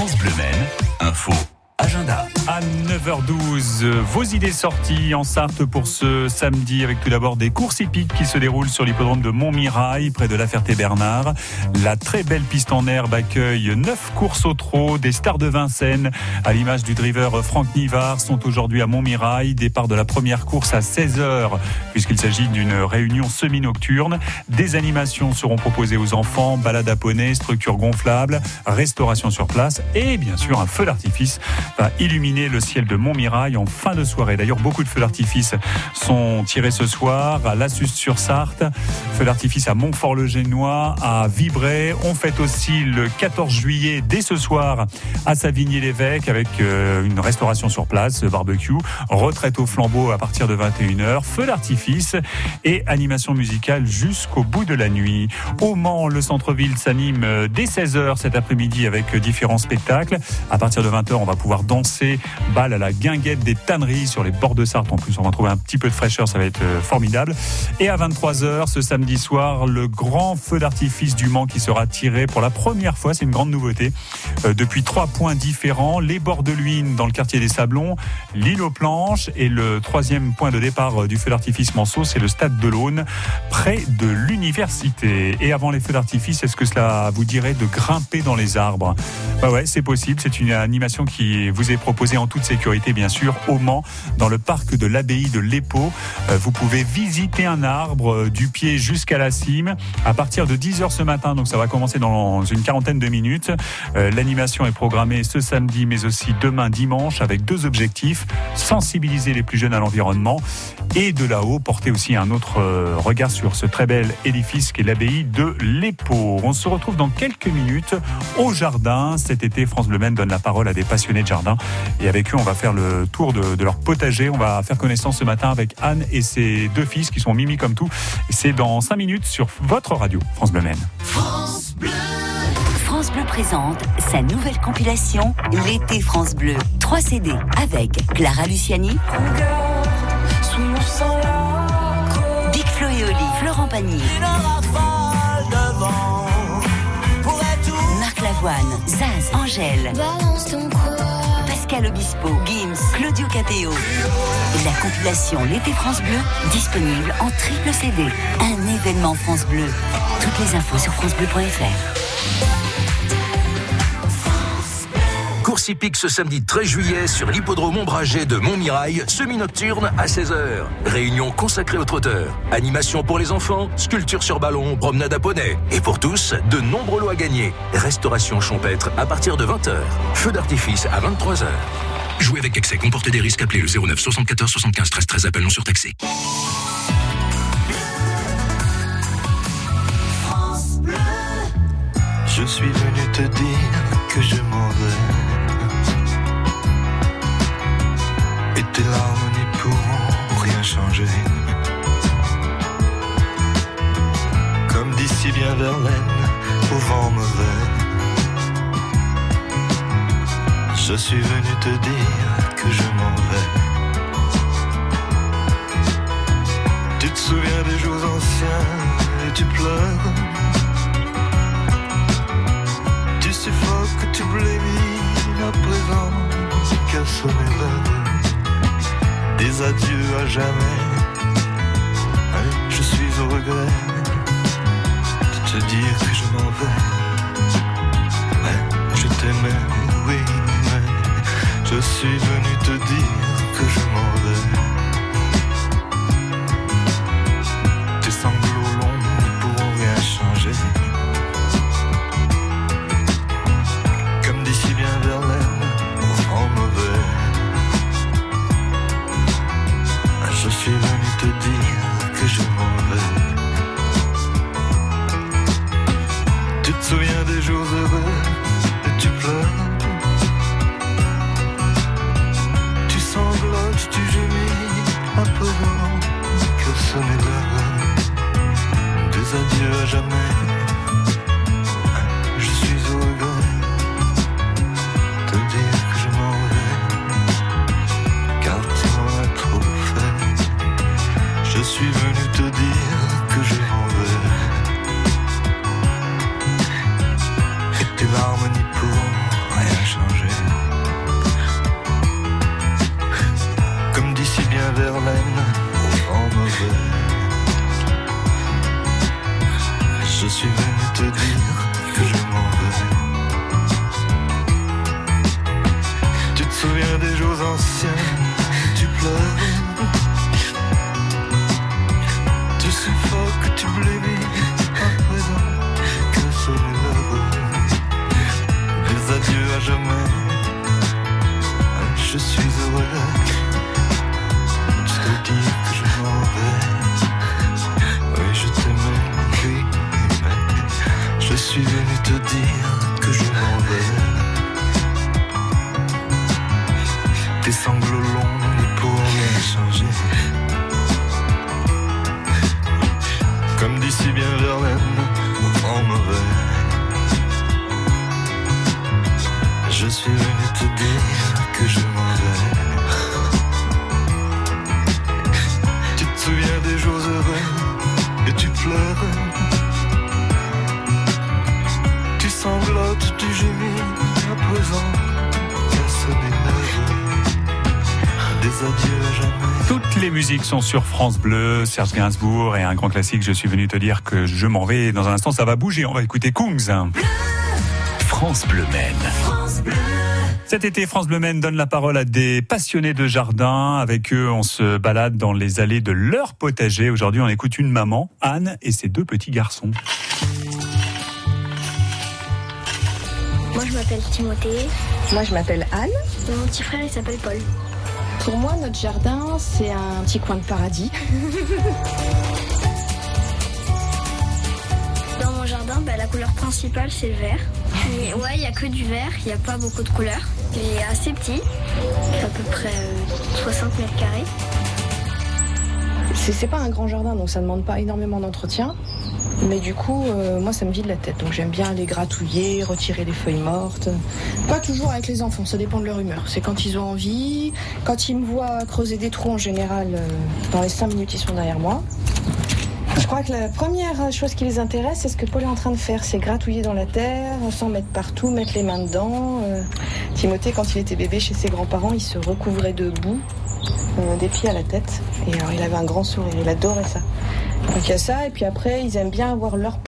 France Bleu Maine, info agenda. À 9h12, vos idées sorties en Sarthe pour ce samedi avec tout d'abord des courses hippiques qui se déroulent sur l'hippodrome de Montmirail près de la Ferté-Bernard. La très belle piste en herbe accueille 9 courses au trot, des stars de Vincennes à l'image du driver Franck Nivard sont aujourd'hui à Montmirail. Départ de la première course à 16h puisqu'il s'agit d'une réunion semi-nocturne. Des animations seront proposées aux enfants, balade à poney, structure gonflable, restauration sur place et bien sûr un feu d'artifice va illuminer le ciel de Montmirail en fin de soirée. D'ailleurs, beaucoup de feux d'artifice sont tirés ce soir à Lassus sur Sarthe, feux d'artifice à Montfort-le-Génois, à Vibray. On fête aussi le 14 juillet dès ce soir à Savigny-l'Évêque avec euh, une restauration sur place, barbecue, retraite au flambeau à partir de 21h, feux d'artifice et animation musicale jusqu'au bout de la nuit. Au Mans, le centre-ville s'anime euh, dès 16h cet après-midi avec différents spectacles. À partir de 20h, on va pouvoir danser balle à la guinguette des tanneries sur les bords de Sarthe. En plus, on va trouver un petit peu de fraîcheur, ça va être euh, formidable. Et à 23h, ce samedi soir, le grand feu d'artifice du Mans qui sera tiré pour la première fois, c'est une grande nouveauté, euh, depuis trois points différents, les bords de Luynes dans le quartier des Sablons, l'île aux planches et le troisième point de départ euh, du feu d'artifice Manceau, c'est le stade de l'Aune, près de l'université. Et avant les feux d'artifice, est-ce que cela vous dirait de grimper dans les arbres? Bah ouais, c'est possible, c'est une animation qui vous est proposé en toute sécurité, bien sûr, au Mans, dans le parc de l'abbaye de l'Épau. Euh, vous pouvez visiter un arbre euh, du pied jusqu'à la cime à partir de 10h ce matin. Donc ça va commencer dans une quarantaine de minutes. Euh, l'animation est programmée ce samedi, mais aussi demain dimanche, avec deux objectifs sensibiliser les plus jeunes à l'environnement et de là-haut porter aussi un autre regard sur ce très bel édifice qui est l'abbaye de l'Épau. On se retrouve dans quelques minutes au jardin. Cet été, France Bleu donne la parole à des passionnés de jardin et avec eux, on va faire le tour de, leur potager. On va faire connaissance ce matin avec Anne et ses deux fils qui sont mimi comme tout. C'est dans 5 minutes sur votre radio, France Bleu Maine. France Bleu. France Bleu présente sa nouvelle compilation L'été France Bleu. 3 CD avec Clara Luciani, Big Flo et Oli, Florent Pagny, Marc Lavoine, Zaz, Angèle. Pascal Obispo, Gims, Claudio Cateo. La compilation L'été France Bleu, disponible en triple CD. Un événement France Bleu. Toutes les infos sur francebleu.fr. Course ce samedi 13 juillet sur l'hippodrome ombragé de Montmirail, semi-nocturne à 16h. Réunion consacrée aux trotteurs. Animation pour les enfants, sculpture sur ballon, promenade à poney. Et pour tous, de nombreux lots à gagner. Restauration champêtre à partir de 20h. Feu d'artifice à 23h. Jouer avec excès comporte des risques. Appelez le 09 74 75 13 13. Appel non surtaxé. Je suis venu te dire que je m'en vais. Tes larmes n'y pourront rien changer. Comme d'ici bien Verlaine, au vent mauvais. Je suis venu te dire que je m'en vais. Tu te souviens des jours anciens et tu pleures. Tu suffoques, tu blémis à présent, qu'à sonner l'heure des adieux à jamais. Je suis au regret de te dire que je m'en vais. Je t'aimais, oui, mais je suis venu te dire que je m'en vais. jamais. souviens des jours anciens, tu pleures. Tes sanglots longs ne pourront rien changer. Comme dit si bien Verlaine, grand mauvais. Je suis venu te dire que je les musiques sont sur France Bleu, Serge Gainsbourg et un grand classique. Je suis venu te dire que je m'en vais. Dans un instant, ça va bouger. On va écouter Kungs. France Bleu Maine. Cet été, France Bleu Maine donne la parole à des passionnés de jardin. Avec eux, on se balade dans les allées de leur potager. Aujourd'hui, on écoute une maman, Anne, et ses deux petits garçons. Moi, je m'appelle Timothée. Moi, je m'appelle Anne. Et mon petit frère, il s'appelle Paul. Pour moi, notre jardin, c'est un petit coin de paradis. Dans mon jardin, bah, la couleur principale, c'est le vert. Mais ouais, il n'y a que du vert, il n'y a pas beaucoup de couleurs. Il est assez petit, à peu près euh, 60 mètres carrés. C'est c'est pas un grand jardin, donc ça demande pas énormément d'entretien. Mais du coup, euh, moi, ça me vide la tête. Donc j'aime bien les gratouiller, retirer les feuilles mortes. Pas toujours avec les enfants, ça dépend de leur humeur. C'est quand ils ont envie. Quand ils me voient creuser des trous, en général, euh, dans les 5 minutes, ils sont derrière moi. Crois que la première chose qui les intéresse, c'est ce que Paul est en train de faire. C'est gratouiller dans la terre, s'en mettre partout, mettre les mains dedans. Euh, Timothée, quand il était bébé chez ses grands-parents, il se recouvrait de boue, euh, des pieds à la tête. Et alors, il avait un grand sourire, il adorait ça. Donc il y a ça, et puis après, ils aiment bien avoir leur